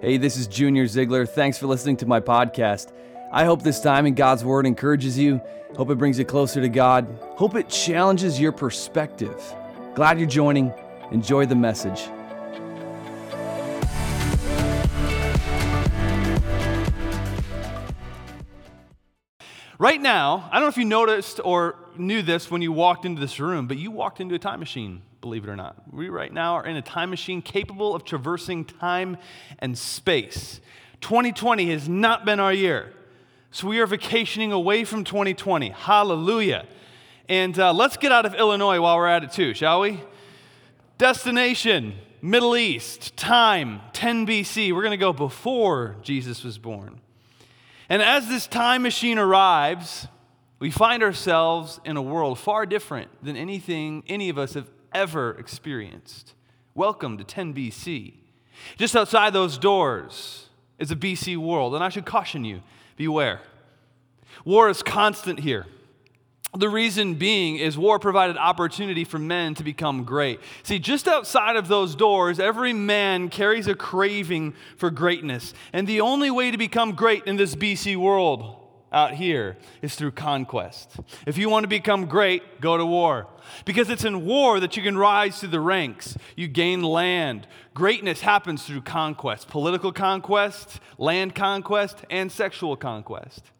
Hey, this is Junior Ziegler. Thanks for listening to my podcast. I hope this time in God's Word encourages you. Hope it brings you closer to God. Hope it challenges your perspective. Glad you're joining. Enjoy the message. Right now, I don't know if you noticed or knew this when you walked into this room, but you walked into a time machine, believe it or not. We right now are in a time machine capable of traversing time and space. 2020 has not been our year. So we are vacationing away from 2020. Hallelujah. And uh, let's get out of Illinois while we're at it too, shall we? Destination, Middle East, time, 10 BC. We're going to go before Jesus was born. And as this time machine arrives, we find ourselves in a world far different than anything any of us have ever experienced. Welcome to 10 BC. Just outside those doors is a BC world, and I should caution you beware. War is constant here. The reason being is war provided opportunity for men to become great. See, just outside of those doors, every man carries a craving for greatness. And the only way to become great in this BC world out here is through conquest. If you want to become great, go to war. Because it's in war that you can rise through the ranks. You gain land. Greatness happens through conquest political conquest, land conquest, and sexual conquest.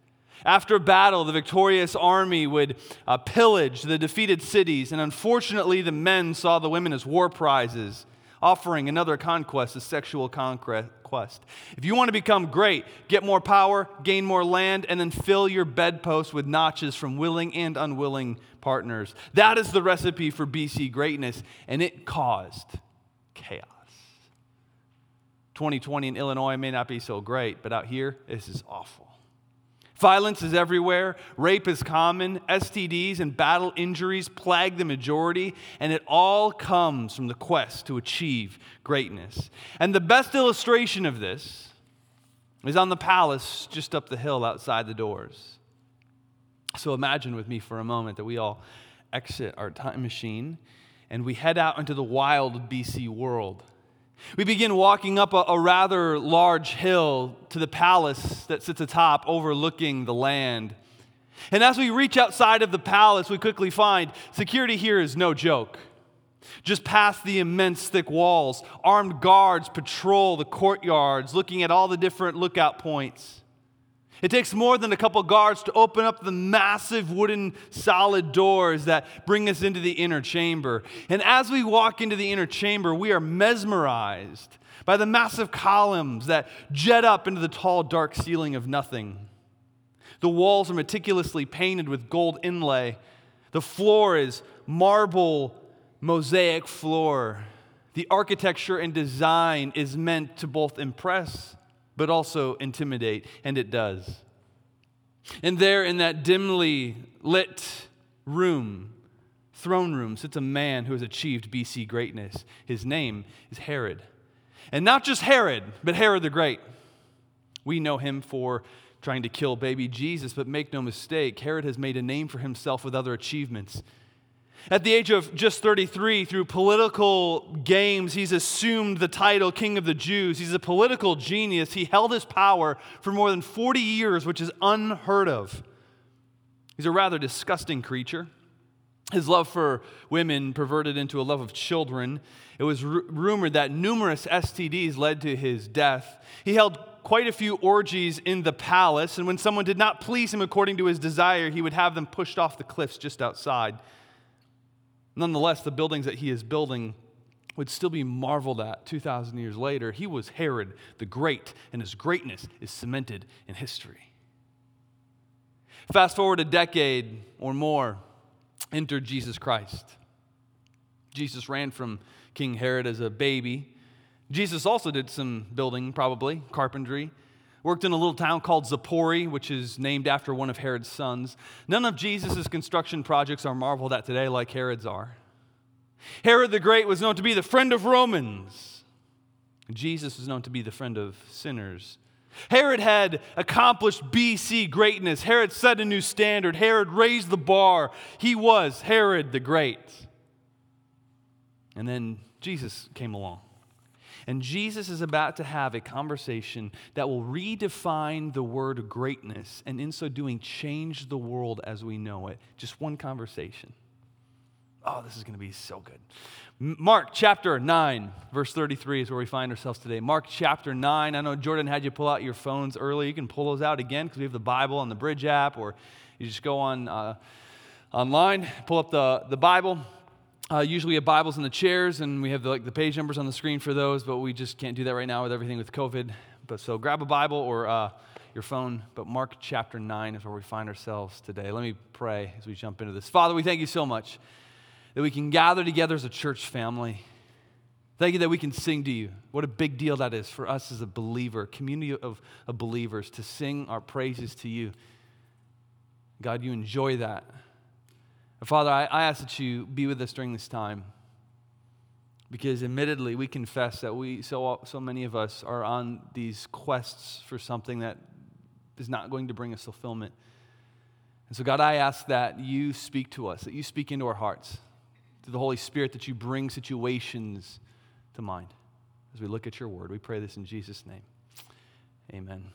After battle, the victorious army would uh, pillage the defeated cities, and unfortunately, the men saw the women as war prizes, offering another conquest, a sexual conquest. If you want to become great, get more power, gain more land, and then fill your bedpost with notches from willing and unwilling partners. That is the recipe for BC greatness, and it caused chaos. 2020 in Illinois may not be so great, but out here, this is awful. Violence is everywhere, rape is common, STDs and battle injuries plague the majority, and it all comes from the quest to achieve greatness. And the best illustration of this is on the palace just up the hill outside the doors. So imagine with me for a moment that we all exit our time machine and we head out into the wild BC world. We begin walking up a, a, rather large hill to the palace that sits atop, overlooking the land. And as we reach outside of the palace, we quickly find security here is no joke. Just past the immense thick walls, armed guards patrol the courtyards, looking at all the different lookout points. It takes more than a couple guards to open up the massive wooden solid doors that bring us into the inner chamber. And as we walk into the inner chamber, we are mesmerized by the massive columns that jet up into the tall, dark ceiling of nothing. The walls are meticulously painted with gold inlay. The floor is marble mosaic floor. The architecture and design is meant to both impress but also intimidate, and it does. And there in that dimly lit room, throne room, sits a man who has achieved BC greatness. His name is Herod. And not just Herod, but Herod the Great. We know him for trying to kill baby Jesus, but make no mistake, Herod has made a name for himself with other achievements. At the age of just 33, through political games, he's assumed the title King of the Jews. He's a political genius. He held his power for more than 40 years, which is unheard of. He's a rather disgusting creature. His love for women perverted into a love of children. It was r- rumored that numerous STDs led to his death. He held quite a few orgies in the palace, and when someone did not please him according to his desire, he would have them pushed off the cliffs just outside. Nonetheless, the buildings that he is building would still be marveled at 2,000 years later. He was Herod the Great, and his greatness is cemented in history. Fast forward a decade or more, entered Jesus Christ. Jesus ran from King Herod as a baby. Jesus also did some building, probably, carpentry. Worked in a little town called Zipporah, which is named after one of Herod's sons. None of Jesus' construction projects are marveled at today like Herod's are. Herod the Great was known to be the friend of Romans. Jesus was known to be the friend of sinners. Herod had accomplished BC greatness. Herod set a new standard. Herod raised the bar. He was Herod the Great. And then Jesus came along. And Jesus is about to have a conversation that will redefine the word greatness and, in so doing, change the world as we know it. Just one conversation. Oh, this is going to be so good. Mark chapter 9, verse 33 is where we find ourselves today. Mark chapter 9. I know Jordan had you pull out your phones early. You can pull those out again because we have the Bible on the Bridge app, or you just go on uh, online, pull up the, the Bible. Uh, usually we have Bibles in the chairs, and we have the, like the page numbers on the screen for those, but we just can't do that right now with everything with COVID. But so grab a Bible or uh, your phone. But Mark chapter 9 is where we find ourselves today. Let me pray as we jump into this. Father, we thank you so much that we can gather together as a church family. Thank you that we can sing to you. What a big deal that is for us as a believer, community of, of believers, to sing our praises to you. God, you enjoy that. Father, I, I ask that you be with us during this time. Because admittedly, we confess that we, so, so many of us, are on these quests for something that is not going to bring us fulfillment. And so, God, I ask that you speak to us, that you speak into our hearts, through the Holy Spirit, that you bring situations to mind as we look at your word. We pray this in Jesus' name. Amen.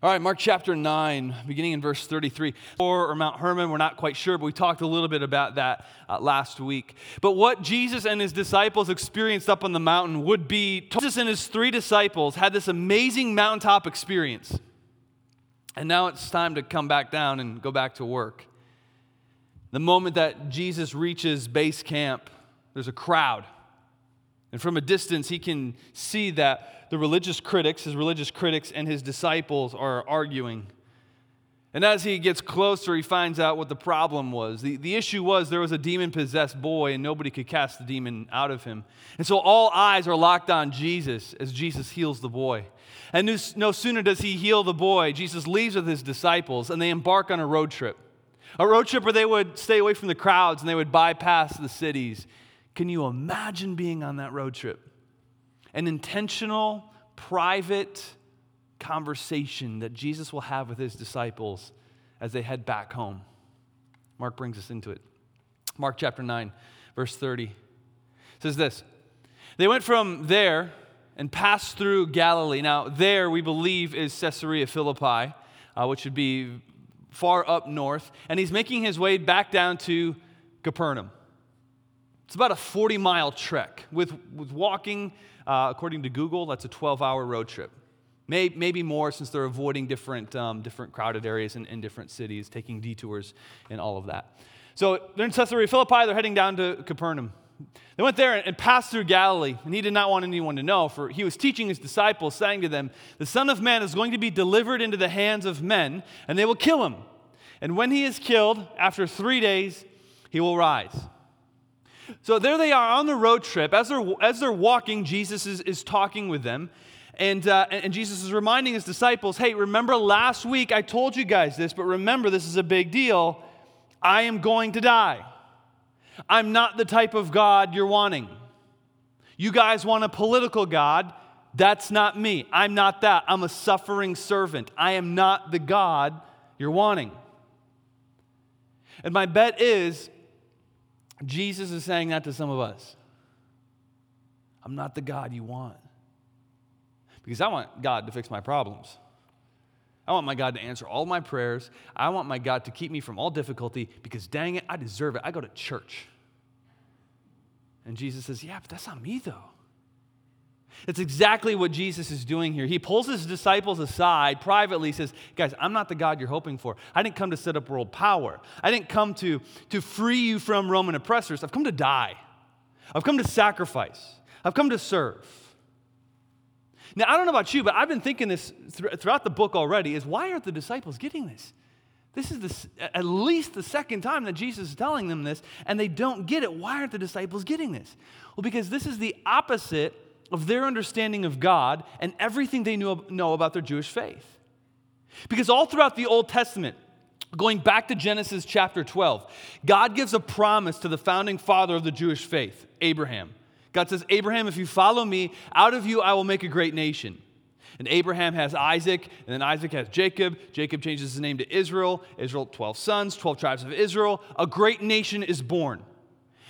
All right, Mark chapter 9, beginning in verse 33. Or, Mount Hermon, we're not quite sure, but we talked a little bit about that uh, last week. But what Jesus and his disciples experienced up on the mountain would be Jesus and his three disciples had this amazing mountaintop experience. And now it's time to come back down and go back to work. The moment that Jesus reaches base camp, there's a crowd. And from a distance, he can see that the religious critics, his religious critics, and his disciples are arguing. And as he gets closer, he finds out what the problem was. The, the issue was there was a demon possessed boy, and nobody could cast the demon out of him. And so all eyes are locked on Jesus as Jesus heals the boy. And no sooner does he heal the boy, Jesus leaves with his disciples, and they embark on a road trip. A road trip where they would stay away from the crowds and they would bypass the cities can you imagine being on that road trip? An intentional, private conversation that Jesus will have with his disciples as they head back home. Mark brings us into it. Mark chapter 9, verse 30 says this They went from there and passed through Galilee. Now, there we believe is Caesarea Philippi, uh, which would be far up north. And he's making his way back down to Capernaum. It's about a 40 mile trek. With, with walking, uh, according to Google, that's a 12 hour road trip. Maybe, maybe more since they're avoiding different, um, different crowded areas in, in different cities, taking detours and all of that. So they're in Caesarea Philippi, they're heading down to Capernaum. They went there and passed through Galilee, and he did not want anyone to know, for he was teaching his disciples, saying to them, The Son of Man is going to be delivered into the hands of men, and they will kill him. And when he is killed, after three days, he will rise. So there they are on the road trip. As they're, as they're walking, Jesus is, is talking with them. And, uh, and Jesus is reminding his disciples hey, remember last week I told you guys this, but remember this is a big deal. I am going to die. I'm not the type of God you're wanting. You guys want a political God. That's not me. I'm not that. I'm a suffering servant. I am not the God you're wanting. And my bet is Jesus is saying that to some of us. I'm not the God you want. Because I want God to fix my problems. I want my God to answer all my prayers. I want my God to keep me from all difficulty because dang it, I deserve it. I go to church. And Jesus says, Yeah, but that's not me though. It's exactly what Jesus is doing here. He pulls his disciples aside privately, says, Guys, I'm not the God you're hoping for. I didn't come to set up world power. I didn't come to, to free you from Roman oppressors. I've come to die. I've come to sacrifice. I've come to serve. Now, I don't know about you, but I've been thinking this throughout the book already is why aren't the disciples getting this? This is the, at least the second time that Jesus is telling them this, and they don't get it. Why aren't the disciples getting this? Well, because this is the opposite of their understanding of God and everything they knew, know about their Jewish faith. Because all throughout the Old Testament, going back to Genesis chapter 12, God gives a promise to the founding father of the Jewish faith, Abraham. God says, Abraham, if you follow me, out of you I will make a great nation. And Abraham has Isaac, and then Isaac has Jacob. Jacob changes his name to Israel. Israel, 12 sons, 12 tribes of Israel. A great nation is born.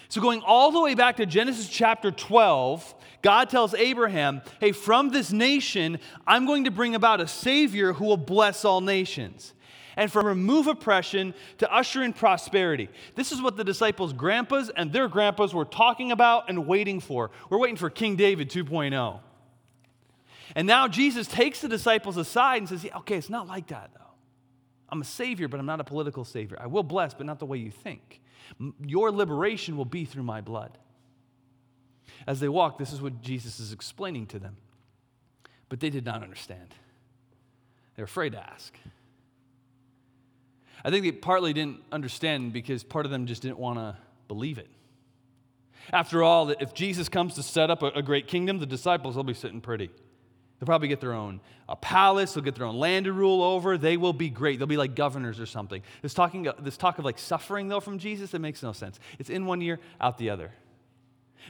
So, going all the way back to Genesis chapter 12, God tells Abraham, hey, from this nation, I'm going to bring about a Savior who will bless all nations. And from remove oppression to usher in prosperity. This is what the disciples' grandpas and their grandpas were talking about and waiting for. We're waiting for King David 2.0. And now Jesus takes the disciples aside and says, yeah, okay, it's not like that, though. I'm a savior, but I'm not a political savior. I will bless, but not the way you think. Your liberation will be through my blood. As they walk, this is what Jesus is explaining to them. But they did not understand. They're afraid to ask. I think they partly didn't understand because part of them just didn't want to believe it. After all, if Jesus comes to set up a great kingdom, the disciples will be sitting pretty. They'll probably get their own a palace, they'll get their own land to rule over. They will be great. They'll be like governors or something. This, talking, uh, this talk of like suffering, though, from Jesus, it makes no sense. It's in one ear, out the other.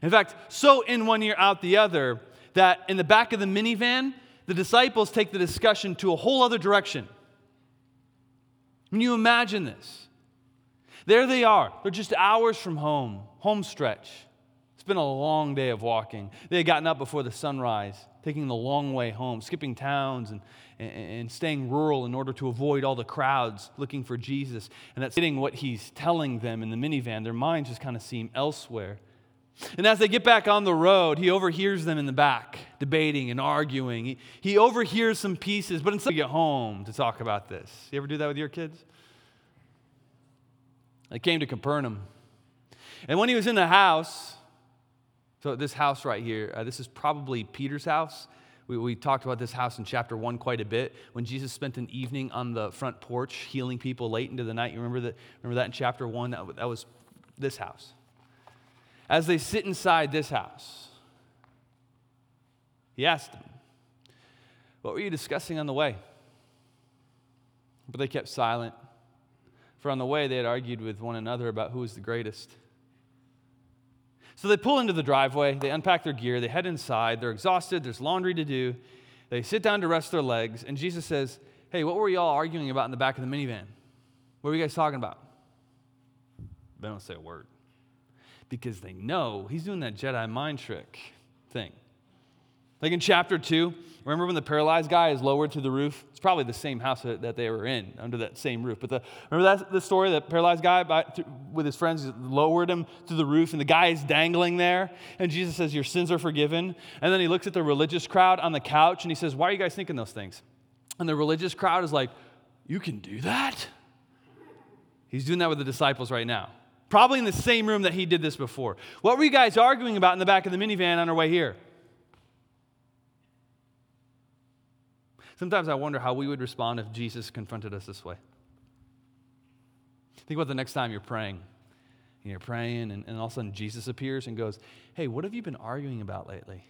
In fact, so in one ear, out the other, that in the back of the minivan, the disciples take the discussion to a whole other direction. Can you imagine this? There they are. They're just hours from home, home stretch. It's been a long day of walking. They had gotten up before the sunrise, taking the long way home, skipping towns and, and, staying rural in order to avoid all the crowds looking for Jesus. And that's getting what he's telling them in the minivan. Their minds just kind of seem elsewhere. And as they get back on the road, he overhears them in the back, debating and arguing. He, he overhears some pieces, but instead, we get home to talk about this. You ever do that with your kids? They came to Capernaum. And when he was in the house, so this house right here, uh, this is probably Peter's house. We, we talked about this house in chapter one quite a bit. When Jesus spent an evening on the front porch healing people late into the night, you remember that? Remember that in chapter one? That, that was this house as they sit inside this house, he asked them, What were you discussing on the way? But they kept silent, for on the way they had argued with one another about who was the greatest. So they pull into the driveway, they unpack their gear, they head inside, they're exhausted, there's laundry to do. They sit down to rest their legs, and Jesus says, Hey, what were y'all arguing about in the back of the minivan? What were you guys talking about? They don't say a word because they know he's doing that Jedi mind trick thing. Like in chapter 2, remember when the paralyzed guy is lowered to the roof? It's probably the same house that they were in, under that same roof. But the, remember that the story, that paralyzed guy by, with his friends lowered him to the roof, and the guy is dangling there, and Jesus says, Your sins are forgiven. And then he looks at the religious crowd on the couch, and he says, Why are you guys thinking those things? And the religious crowd is like, You can do that? He's doing that with the disciples right now. Probably in the same room that he did this before. What were you guys arguing about in the back of the minivan on our way here? Sometimes I wonder how we would respond if Jesus confronted us this way. Think about the next time you're praying. And you're praying, and, and all of a sudden Jesus appears and goes, Hey, what have you been arguing about lately?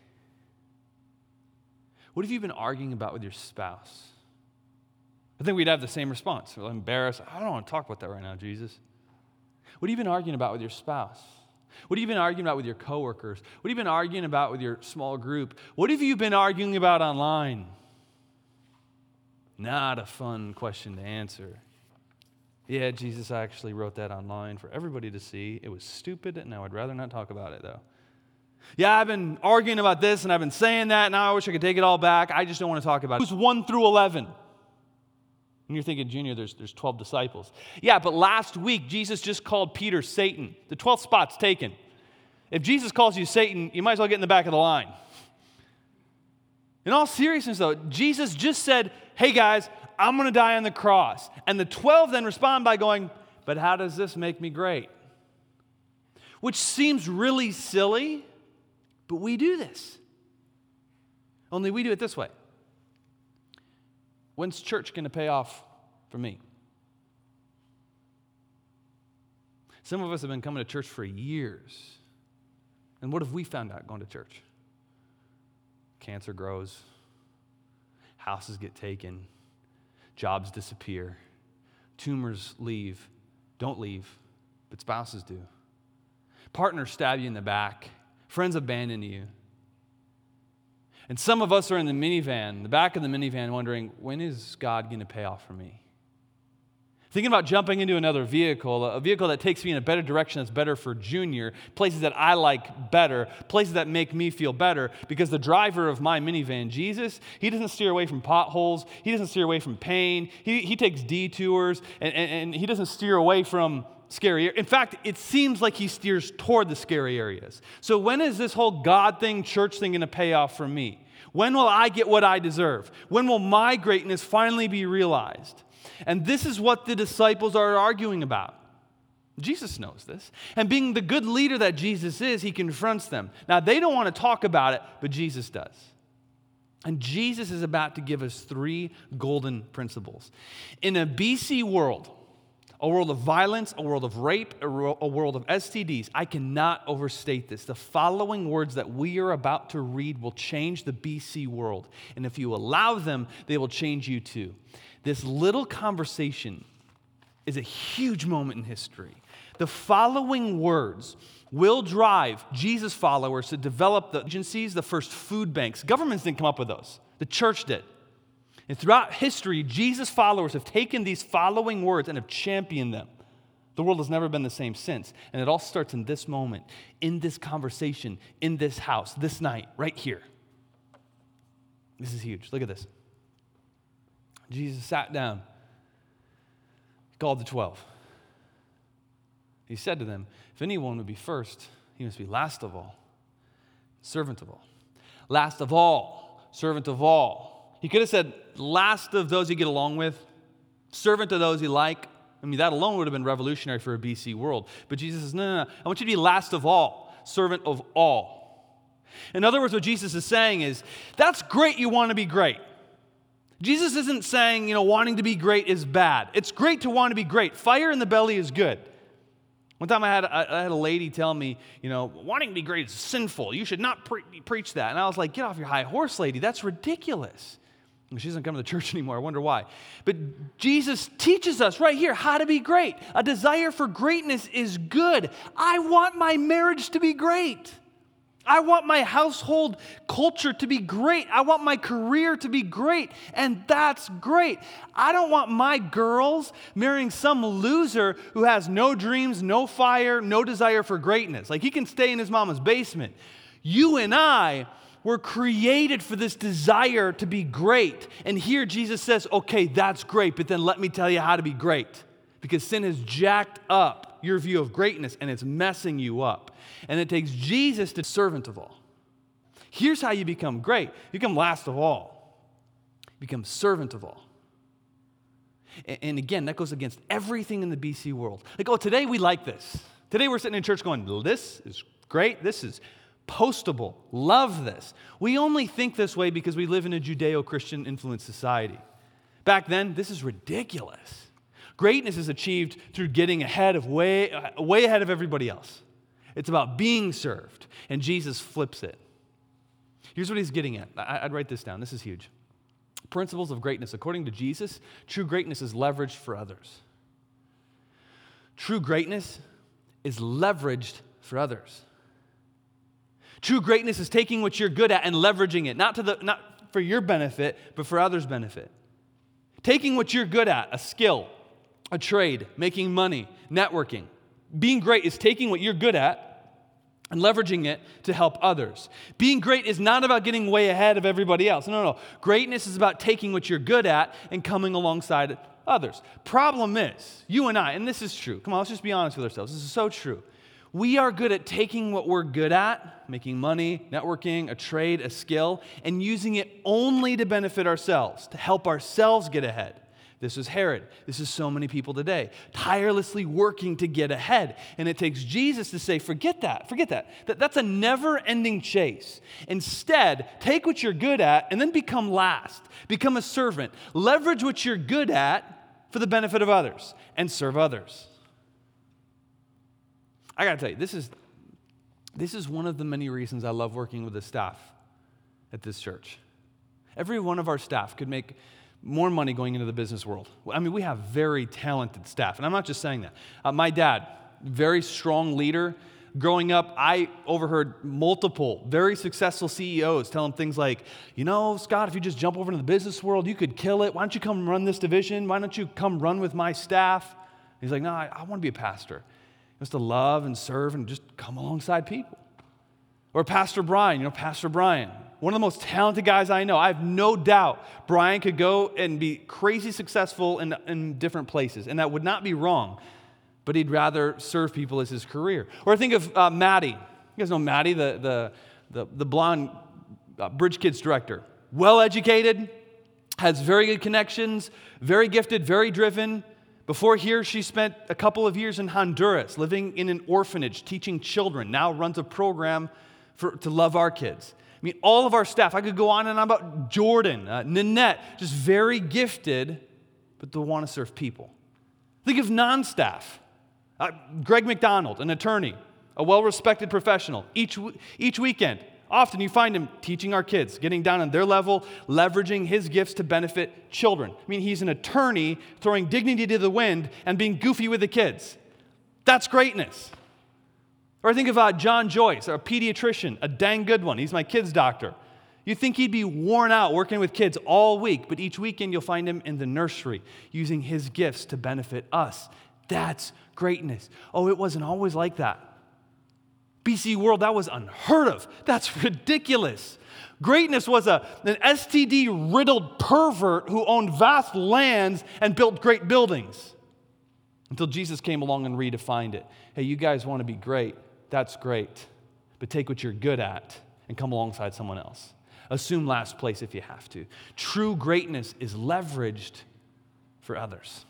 What have you been arguing about with your spouse? I think we'd have the same response. We're embarrassed. I don't want to talk about that right now, Jesus. What have you been arguing about with your spouse? What have you been arguing about with your coworkers? What have you been arguing about with your small group? What have you been arguing about online? Not a fun question to answer. Yeah, Jesus actually wrote that online for everybody to see. It was stupid, and now I would rather not talk about it, though. Yeah, I've been arguing about this, and I've been saying that, and now I wish I could take it all back. I just don't want to talk about it. It was 1 through 11. And you're thinking, Junior, there's, there's 12 disciples. Yeah, but last week, Jesus just called Peter Satan. The 12th spot's taken. If Jesus calls you Satan, you might as well get in the back of the line. In all seriousness, though, Jesus just said, Hey guys, I'm going to die on the cross. And the 12 then respond by going, But how does this make me great? Which seems really silly, but we do this. Only we do it this way When's church going to pay off for me? Some of us have been coming to church for years. And what have we found out going to church? Cancer grows, houses get taken, jobs disappear, tumors leave, don't leave, but spouses do. Partners stab you in the back, friends abandon you. And some of us are in the minivan, the back of the minivan, wondering, when is God going to pay off for me? Thinking about jumping into another vehicle, a vehicle that takes me in a better direction that's better for Junior, places that I like better, places that make me feel better, because the driver of my minivan, Jesus, he doesn't steer away from potholes, he doesn't steer away from pain, he, he takes detours, and, and, and he doesn't steer away from scary. In fact, it seems like he steers toward the scary areas. So when is this whole God thing, church thing going to pay off for me? When will I get what I deserve? When will my greatness finally be realized? And this is what the disciples are arguing about. Jesus knows this. And being the good leader that Jesus is, he confronts them. Now, they don't want to talk about it, but Jesus does. And Jesus is about to give us three golden principles. In a BC world, a world of violence, a world of rape, a, world of STDs. I cannot overstate this. The following words that we are about to read will change the BC world. And if you allow them, they will change you too. This little conversation is a huge moment in history. The following words will drive Jesus followers to develop the agencies, the first food banks. Governments didn't come up with those, the church did. And throughout history, Jesus followers have taken these following words and have championed them. The world has never been the same since. And it all starts in this moment, in this conversation, in this house, this night, right here. This is huge. Look at this. Jesus sat down, he called the 12. He said to them, If anyone would be first, he must be last of all, servant of all. Last of all, servant of all. He could have said, Last of those you get along with, servant of those you like. I mean, that alone would have been revolutionary for a BC world. But Jesus says, No, no, no. I want you to be last of all, servant of all. In other words, what Jesus is saying is, That's great you want to be great. Jesus isn't saying, you know, wanting to be great is bad. It's great to want to be great. Fire in the belly is good. One time I had, I had a lady tell me, you know, wanting to be great is sinful. You should not pre- preach that. And I was like, get off your high horse, lady. That's ridiculous. She doesn't come to the church anymore. I wonder why. But Jesus teaches us right here how to be great. A desire for greatness is good. I want my marriage to be great. I want my household culture to be great. I want my career to be great. And that's great. I don't want my girls marrying some loser who has no dreams, no fire, no desire for greatness. Like he can stay in his mama's basement. You and I were created for this desire to be great. And here Jesus says, okay, that's great, but then let me tell you how to be great. Because sin has jacked up your view of greatness and it's messing you up. And it takes Jesus to servant of all. Here's how you become great you become last of all, you become servant of all. And again, that goes against everything in the BC world. Like, oh, today we like this. Today we're sitting in church going, this is great. This is postable. Love this. We only think this way because we live in a Judeo Christian influenced society. Back then, this is ridiculous. Greatness is achieved through getting ahead of way, uh, way ahead of everybody else. It's about being served. And Jesus flips it. Here's what he's getting at. I'd write this down. This is huge. Principles of greatness. According to Jesus, true greatness is leveraged for others. True greatness is leveraged for others. True greatness is taking what you're good at and leveraging it, not, to the, not for your benefit, but for others' benefit. Taking what you're good at, a skill, a trade, making money, networking. Being great is taking what you're good at and leveraging it to help others. Being great is not about getting way ahead of everybody else. No, no, no. Greatness is about taking what you're good at and coming alongside others. Problem is, you and I, and this is true. Come on, let's just be honest with ourselves. This is so true. We are good at taking what we're good at, making money, networking, a trade, a skill, and using it only to benefit ourselves, to help ourselves get ahead. This is Herod. This is so many people today, tirelessly working to get ahead. And it takes Jesus to say, forget that, forget that. that that's a never ending chase. Instead, take what you're good at and then become last. Become a servant. Leverage what you're good at for the benefit of others and serve others. I got to tell you, this is, this is one of the many reasons I love working with the staff at this church. Every one of our staff could make more money going into the business world. I mean, we have very talented staff, and I'm not just saying that. Uh, my dad, very strong leader, growing up, I overheard multiple very successful CEOs tell him things like, you know, Scott, if you just jump over into the business world, you could kill it. Why don't you come run this division? Why don't you come run with my staff? He's like, no, I, I want to be a pastor. Just to love and serve and just come alongside people. Or Pastor Brian, you know, Pastor Brian, one of the most talented guys I know. I have no doubt Brian could go and be crazy successful in, in different places, and that would not be wrong, but he'd rather serve people as his career. Or think of uh, Maddie. You guys know Maddie, the, the, the, the blonde uh, Bridge Kids director. Well educated, has very good connections, very gifted, very driven. Before here, she spent a couple of years in Honduras, living in an orphanage, teaching children. Now runs a program for, to love our kids. I mean, all of our staff, I could go on and on about Jordan, uh, Nanette, just very gifted, but they want to serve people. Think of non staff. Uh, Greg McDonald, an attorney, a well respected professional. Each, each weekend, often you find him teaching our kids, getting down on their level, leveraging his gifts to benefit children. I mean, he's an attorney throwing dignity to the wind and being goofy with the kids. That's greatness. Or think of uh, John Joyce, a pediatrician, a dang good one. He's my kid's doctor. You think he'd be worn out working with kids all week, but each weekend you'll find him in the nursery using his gifts to benefit us. That's greatness. Oh, it wasn't always like that. BC World, that was unheard of. That's ridiculous. Greatness was a, an STD riddled pervert who owned vast lands and built great buildings until Jesus came along and redefined it. Hey, you guys want to be great? that's great. But take what you're good at and come alongside someone else. Assume last place if you have to. True greatness is leveraged for others.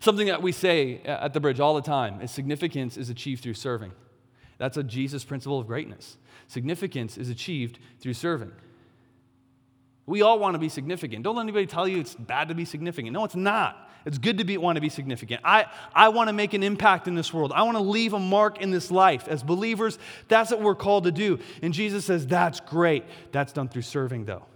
Something that we say at the bridge all the time is significance is achieved through serving. That's a Jesus principle of greatness. Significance is achieved through serving. We all want to be significant. Don't let anybody tell you it's bad to be significant. No, it's not. It's good to be, want to be significant. I, I want to make an impact in this world. I want to leave a mark in this life. As believers, that's what we're called to do. And Jesus says, that's great. That's done through serving, though.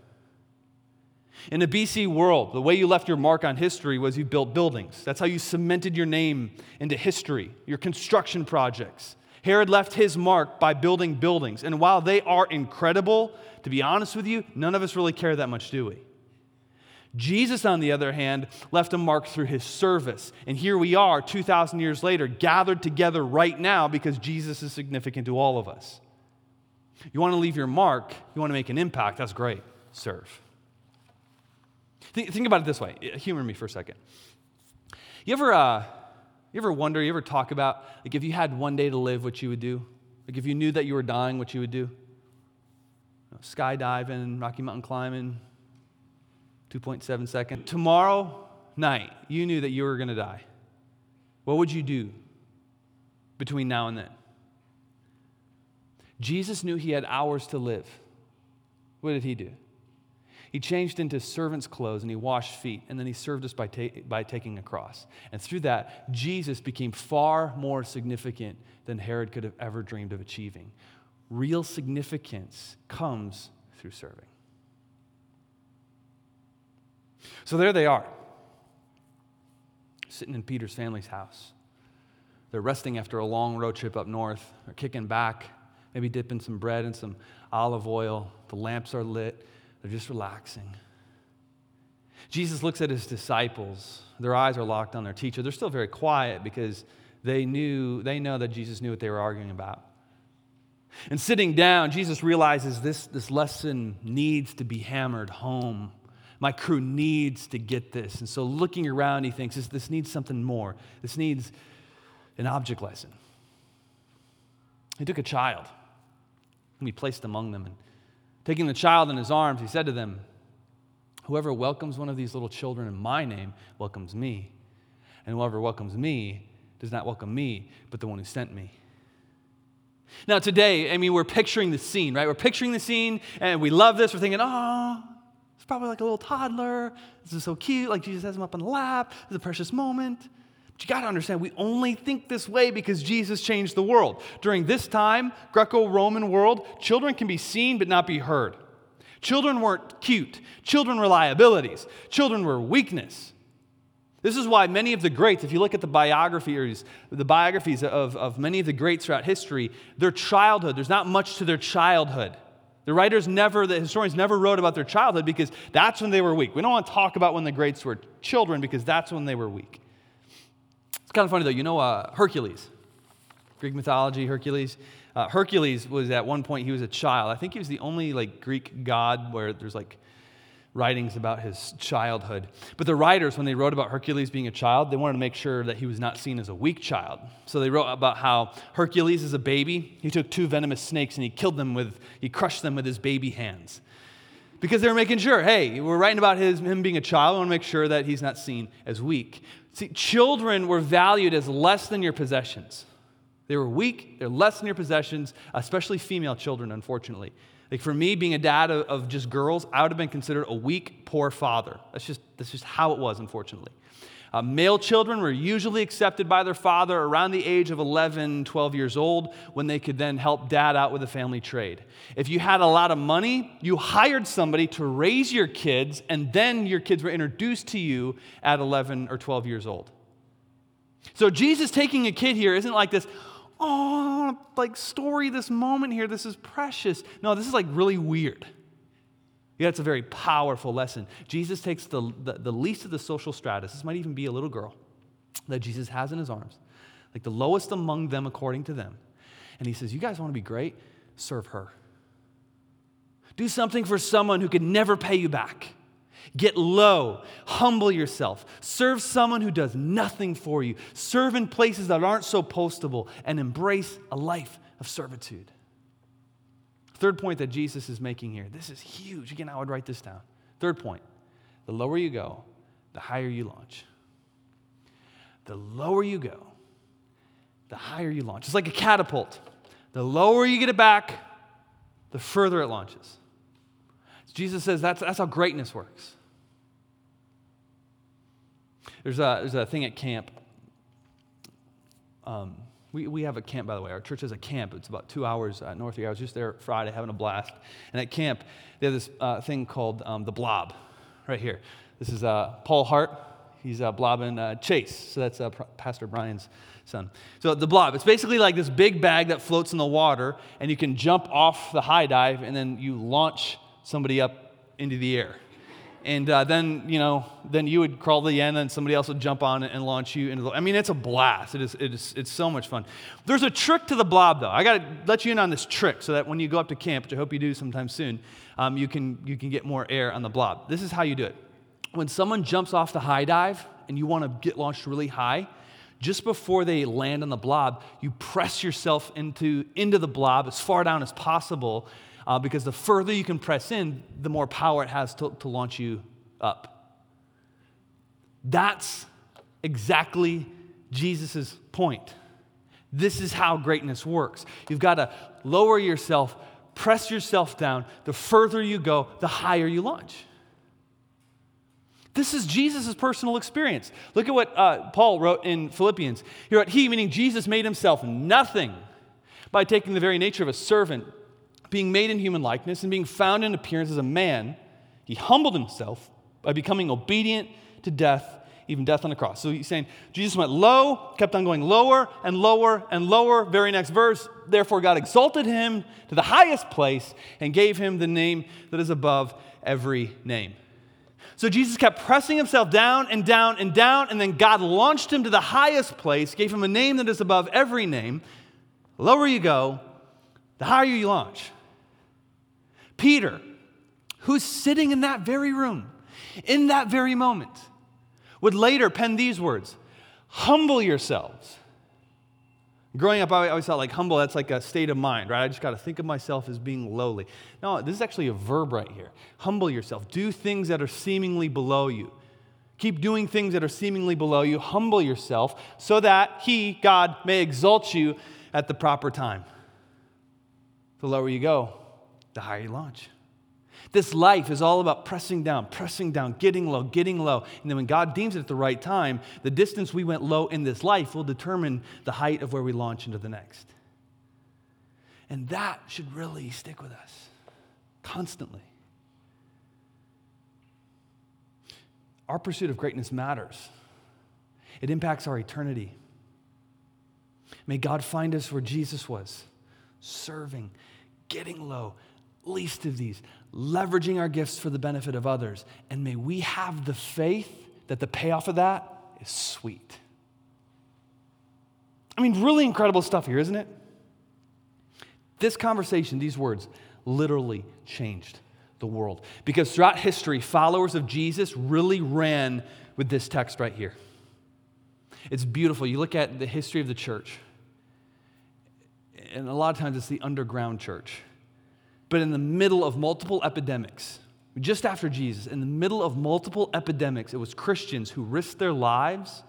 In the BC world, the way you left your mark on history was you built buildings. That's how you cemented your name into history, your construction projects. Herod left his mark by building buildings. And while they are incredible, to be honest with you, none of us really care that much, do we? Jesus, on the other hand, left a mark through his service. And here we are, 2,000 years later, gathered together right now because Jesus is significant to all of us. You want to leave your mark, you want to make an impact, that's great. Serve. Think, about it this way. Humor me for a second. You ever, uh, you ever wonder, you ever talk about, like, if you had one day to live, what you would do? Like, if you knew that you were dying, what you would do? You know, skydiving, Rocky Mountain climbing, 2.7 seconds. Tomorrow night, you knew that you were going to die. What would you do between now and then? Jesus knew he had hours to live. What did he do? He changed into servant's clothes and he washed feet, and then he served us by, ta- by taking a cross. And through that, Jesus became far more significant than Herod could have ever dreamed of achieving. Real significance comes through serving. So there they are, sitting in Peter's family's house. They're resting after a long road trip up north. They're kicking back, maybe dipping some bread in some olive oil. The lamps are lit. They're just relaxing. Jesus looks at his disciples. Their eyes are locked on their teacher. They're still very quiet because they knew they know that Jesus knew what they were arguing about. And sitting down, Jesus realizes this, this lesson needs to be hammered home my crew needs to get this. And so looking around, he thinks this, this needs something more. This needs an object lesson. He took a child and he placed among them. And taking the child in his arms, he said to them, Whoever welcomes one of these little children in my name welcomes me. And whoever welcomes me does not welcome me, but the one who sent me. Now, today, I mean, we're picturing the scene, right? We're picturing the scene and we love this. We're thinking, oh, it's probably like a little toddler. This is so cute. Like Jesus has him up on the lap. It's a precious moment. But you got to understand, we only think this way because Jesus changed the world. During this time, Greco Roman world, children can be seen but not be heard. Children weren't cute. Children were liabilities. Children were weakness. This is why many of the greats, if you look at the biographies, the biographies of, of many of the greats throughout history, their childhood, there's not much to their childhood. The writers never, the historians never wrote about their childhood because that's when they were weak. We don't want to talk about when the greats were children because that's when they were weak. It's kind of funny though. You know uh, Hercules, Greek mythology, Hercules. Uh, Hercules was at one point he was a child. I think he was the only like Greek god where there's like writings about his childhood. But the writers, when they wrote about Hercules being a child, they wanted to make sure that he was not seen as a weak child. So they wrote about how Hercules is a baby. He took two venomous snakes and he killed them with, he crushed them with his baby hands. Because they were making sure, hey, we're writing about his, him being a child. We want to make sure that he's not seen as weak. See, children were valued as less than your possessions. They were weak, they're less than your possessions, especially female children, unfortunately. Like for me, being a dad of, of, just girls, I would have been considered a weak, poor father. That's just, that's just how it was, unfortunately. Uh, male children were usually accepted by their father around the age of 11, 12 years old when they could then help dad out with a family trade. If you had a lot of money, you hired somebody to raise your kids, and then your kids were introduced to you at 11 or 12 years old. So Jesus taking a kid here isn't like this, oh, like story this moment here. This is precious. No, this is like really weird. Yeah, it's a very powerful lesson. Jesus takes the, the, the, least of the social stratus. This might even be a little girl that Jesus has in his arms, like the lowest among them according to them. And he says, You guys want to be great? Serve her. Do something for someone who can never pay you back. Get low, humble yourself, serve someone who does nothing for you, serve in places that aren't so postable, and embrace a life of servitude. Third point that Jesus is making here this is huge. Again, I would write this down. Third point the lower you go, the higher you launch. The lower you go, the higher you launch. It's like a catapult. The lower you get it back, the further it launches. Jesus says that's, that's how greatness works. There's a, there's a thing at camp. Um, we, we have a camp, by the way. Our church has a camp. It's about two hours uh, north of here. I was just there Friday having a blast. And at camp, they have this uh, thing called um, the blob right here. This is uh, Paul Hart. He's uh, blobbing uh, Chase. So that's uh, Pastor Brian's son. So the blob, it's basically like this big bag that floats in the water, and you can jump off the high dive, and then you launch somebody up into the air and uh, then you know then you would crawl to the end and somebody else would jump on it and launch you into the i mean it's a blast. It is, it is it's so much fun. There's a trick to the blob though. I got to let you in on this trick so that when you go up to camp which i hope you do sometime soon um, you can you can get more air on the blob. This is how you do it. When someone jumps off the high dive and you want to get launched really high just before they land on the blob you press yourself into into the blob as far down as possible uh, because the further you can press in, the more power it has to, to launch you up. That's exactly Jesus' point. This is how greatness works. You've got to lower yourself, press yourself down. The further you go, the higher you launch. This is Jesus' personal experience. Look at what uh, Paul wrote in Philippians. He wrote, He, meaning Jesus, made himself nothing by taking the very nature of a servant being made in human likeness and being found in appearance as a man, he humbled himself by becoming obedient to death, even death on the cross. So he's saying Jesus went low, kept on going lower and lower and lower. Very next verse, therefore God exalted him to the highest place and gave him the name that is above every name. So Jesus kept pressing himself down and down and down, and then God launched him to the highest place, gave him a name that is above every name. The lower you go, the higher you launch. Peter, who's sitting in that very room, in that very moment, would later pen these words Humble yourselves. Growing up, I always thought like humble, that's like a state of mind, right? I just got to think of myself as being lowly. No, this is actually a verb right here. Humble yourself. Do things that are seemingly below you. Keep doing things that are seemingly below you. Humble yourself so that He, God, may exalt you at the proper time. The lower you go, the higher you launch. This life is all about pressing down, pressing down, getting low, getting low. And then when God deems it at the right time, the distance we went low in this life will determine the height of where we launch into the next. And that should really stick with us constantly. Our pursuit of greatness matters. it impacts our eternity. May God find us where Jesus was, serving, getting low, least of these, leveraging our gifts for the benefit of others. And may we have the faith that the payoff of that is sweet. I mean, really incredible stuff here, isn't it? This conversation, these words, literally changed the world. Because throughout history, followers of Jesus really ran with this text right here. It's beautiful. You look at the history of the church, and a lot of times it's the underground church. But in the middle of multiple epidemics, just after Jesus, in the middle of multiple epidemics, it was Christians who risked their lives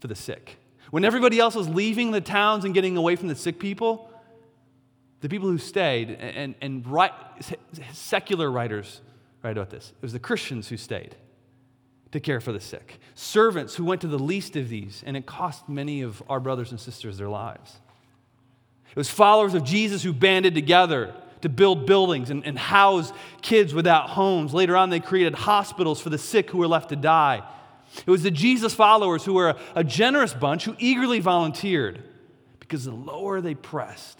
for the sick. When everybody else was leaving the towns and getting away from the sick people, the people who stayed, and, and secular writers write about this, it was the Christians who stayed to care for the sick. Servants who went to the least of these, and it cost many of our brothers and sisters their lives. It was followers of Jesus who banded together to build buildings and, and house kids without homes. Later on, they created hospitals for the sick who were left to die. It was the Jesus followers who were a, a generous bunch who eagerly volunteered because the lower they pressed,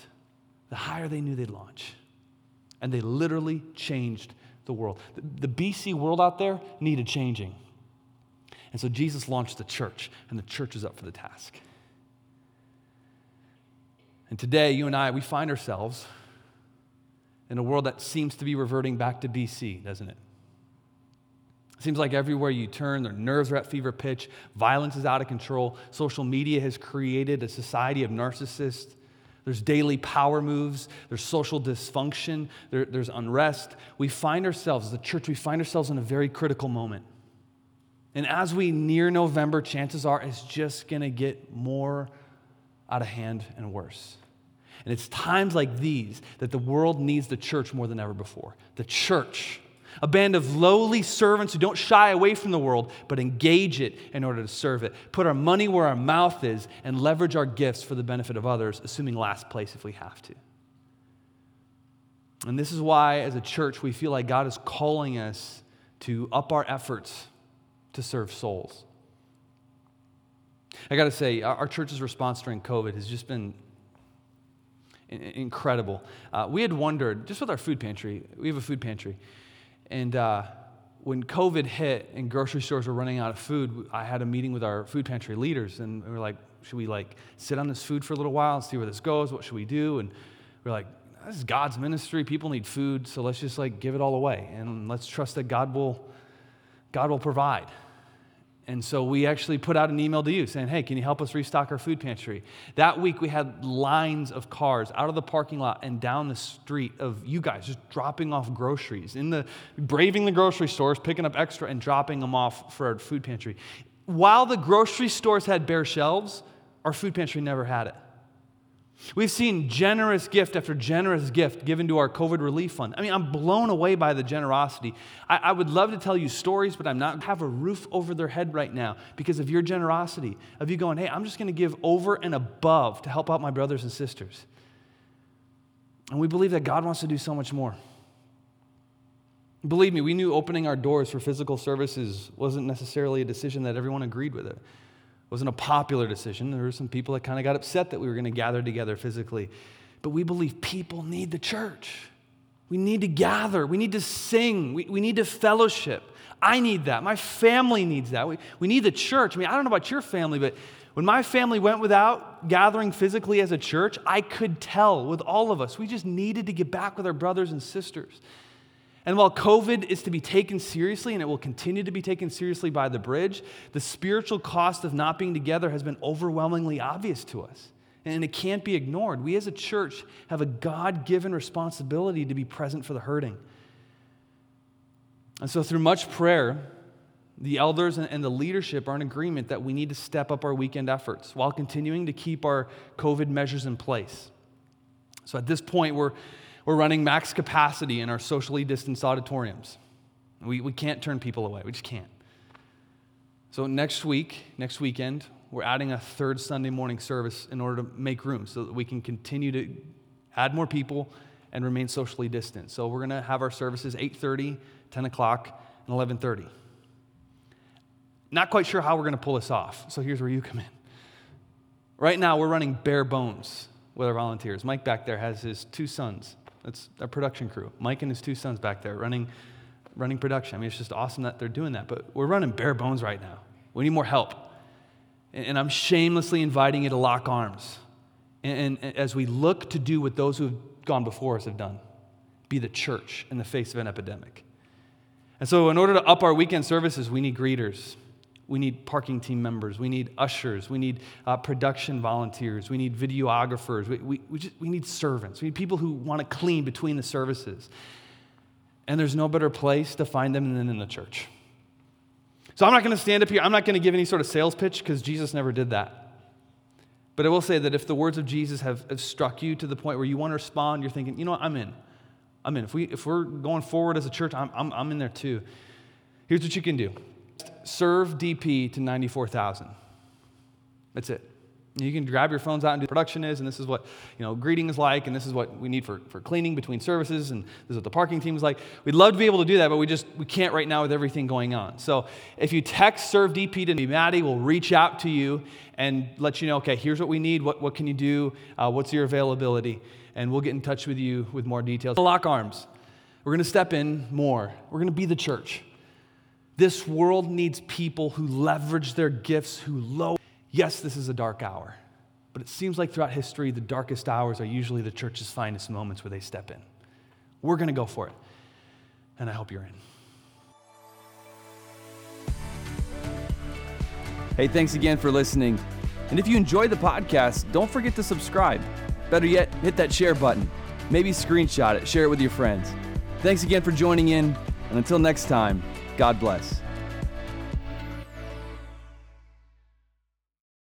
the higher they knew they'd launch. And they literally changed the world. The, the BC world out there needed changing. And so Jesus launched the church, and the church is up for the task. And today, you and I, we find ourselves in a world that seems to be reverting back to BC, doesn't it? It seems like everywhere you turn, their nerves are at fever pitch, violence is out of control, social media has created a society of narcissists. There's daily power moves, there's social dysfunction, there, there's unrest. We find ourselves, the church, we find ourselves in a very critical moment. And as we near November, chances are it's just going to get more out of hand and worse. And it's times like these that the world needs the church more than ever before. The church, a band of lowly servants who don't shy away from the world, but engage it in order to serve it. Put our money where our mouth is and leverage our gifts for the benefit of others, assuming last place if we have to. And this is why, as a church, we feel like God is calling us to up our efforts to serve souls. I got to say, our church's response during COVID has just been incredible. Uh, we had wondered, just with our food pantry, we have a food pantry, and uh, when COVID hit and grocery stores were running out of food, I had a meeting with our food pantry leaders, and we were like, should we like sit on this food for a little while and see where this goes? What should we do? And we are like, this is God's ministry. People need food, so let's just like give it all away, and let's trust that God will, God will provide. And so we actually put out an email to you saying, hey, can you help us restock our food pantry? That week we had lines of cars out of the parking lot and down the street of you guys just dropping off groceries, in the braving the grocery stores, picking up extra and dropping them off for our food pantry. While the grocery stores had bare shelves, our food pantry never had it. We've seen generous gift after generous gift given to our COVID relief fund. I mean, I'm blown away by the generosity. I, I, would love to tell you stories, but I'm not have a roof over their head right now because of your generosity, of you going, hey, I'm just going to give over and above to help out my brothers and sisters. And we believe that God wants to do so much more. Believe me, we knew opening our doors for physical services wasn't necessarily a decision that everyone agreed with it wasn't a popular decision. There were some people that kind of got upset that we were going to gather together physically. But we believe people need the church. We need to gather. We need to sing. We, we need to fellowship. I need that. My family needs that. We, we need the church. I mean, I don't know about your family, but when my family went without gathering physically as a church, I could tell with all of us, we just needed to get back with our brothers and sisters. And while COVID is to be taken seriously, and it will continue to be taken seriously by the bridge, the spiritual cost of not being together has been overwhelmingly obvious to us. And it can't be ignored. We as a church have a God given responsibility to be present for the hurting. And so, through much prayer, the elders and the leadership are in agreement that we need to step up our weekend efforts while continuing to keep our COVID measures in place. So, at this point, we're we're running max capacity in our socially distanced auditoriums. We, we can't turn people away, we just can't. So, next week, next weekend, we're adding a third Sunday morning service in order to make room so that we can continue to add more people and remain socially distant. So, we're going to have our services 8:30, 10 o'clock, and 11:30. Not quite sure how we're going to pull this off. So here's where you come in. Right now, we're running bare bones with our volunteers. Mike back there has his two sons. That's our production crew. Mike and his two sons back there running, running production. I mean, it's just awesome that they're doing that. But we're running bare bones right now. We need more help. And I'm shamelessly inviting you to lock arms. And, and as we look to do what those who have gone before us have done, be the church in the face of an epidemic. And so, in order to up our weekend services, we need greeters. We need parking team members. We need ushers. We need uh, production volunteers. We need videographers. We, we, we, just, we need servants. We need people who want to clean between the services. And there's no better place to find them than in the church. So I'm not going to stand up here. I'm not going to give any sort of sales pitch because Jesus never did that. But I will say that if the words of Jesus have, have struck you to the point where you want to respond, you're thinking, you know what, I'm in. I'm in. If, we, if we're going forward as a church, I'm, I'm, I'm in there too. Here's what you can do serve DP to 94,000. That's it. You can grab your phones out and do production is, and this is what you know greeting is like, and this is what we need for, for cleaning between services, and this is what the parking team is like. We'd love to be able to do that, but we just we can't right now with everything going on. So if you text serve DP to me, Maddie will reach out to you and let you know, okay, here's what we need, what, what can you do, uh, what's your availability, and we'll get in touch with you with more details. Lock arms. We're gonna step in more. We're gonna be the church. This world needs people who leverage their gifts, who low. Yes, this is a dark hour, but it seems like throughout history, the darkest hours are usually the church's finest moments where they step in. We're going to go for it, and I hope you're in. Hey, thanks again for listening. And if you enjoyed the podcast, don't forget to subscribe. Better yet, hit that share button. Maybe screenshot it, share it with your friends. Thanks again for joining in, and until next time, God bless.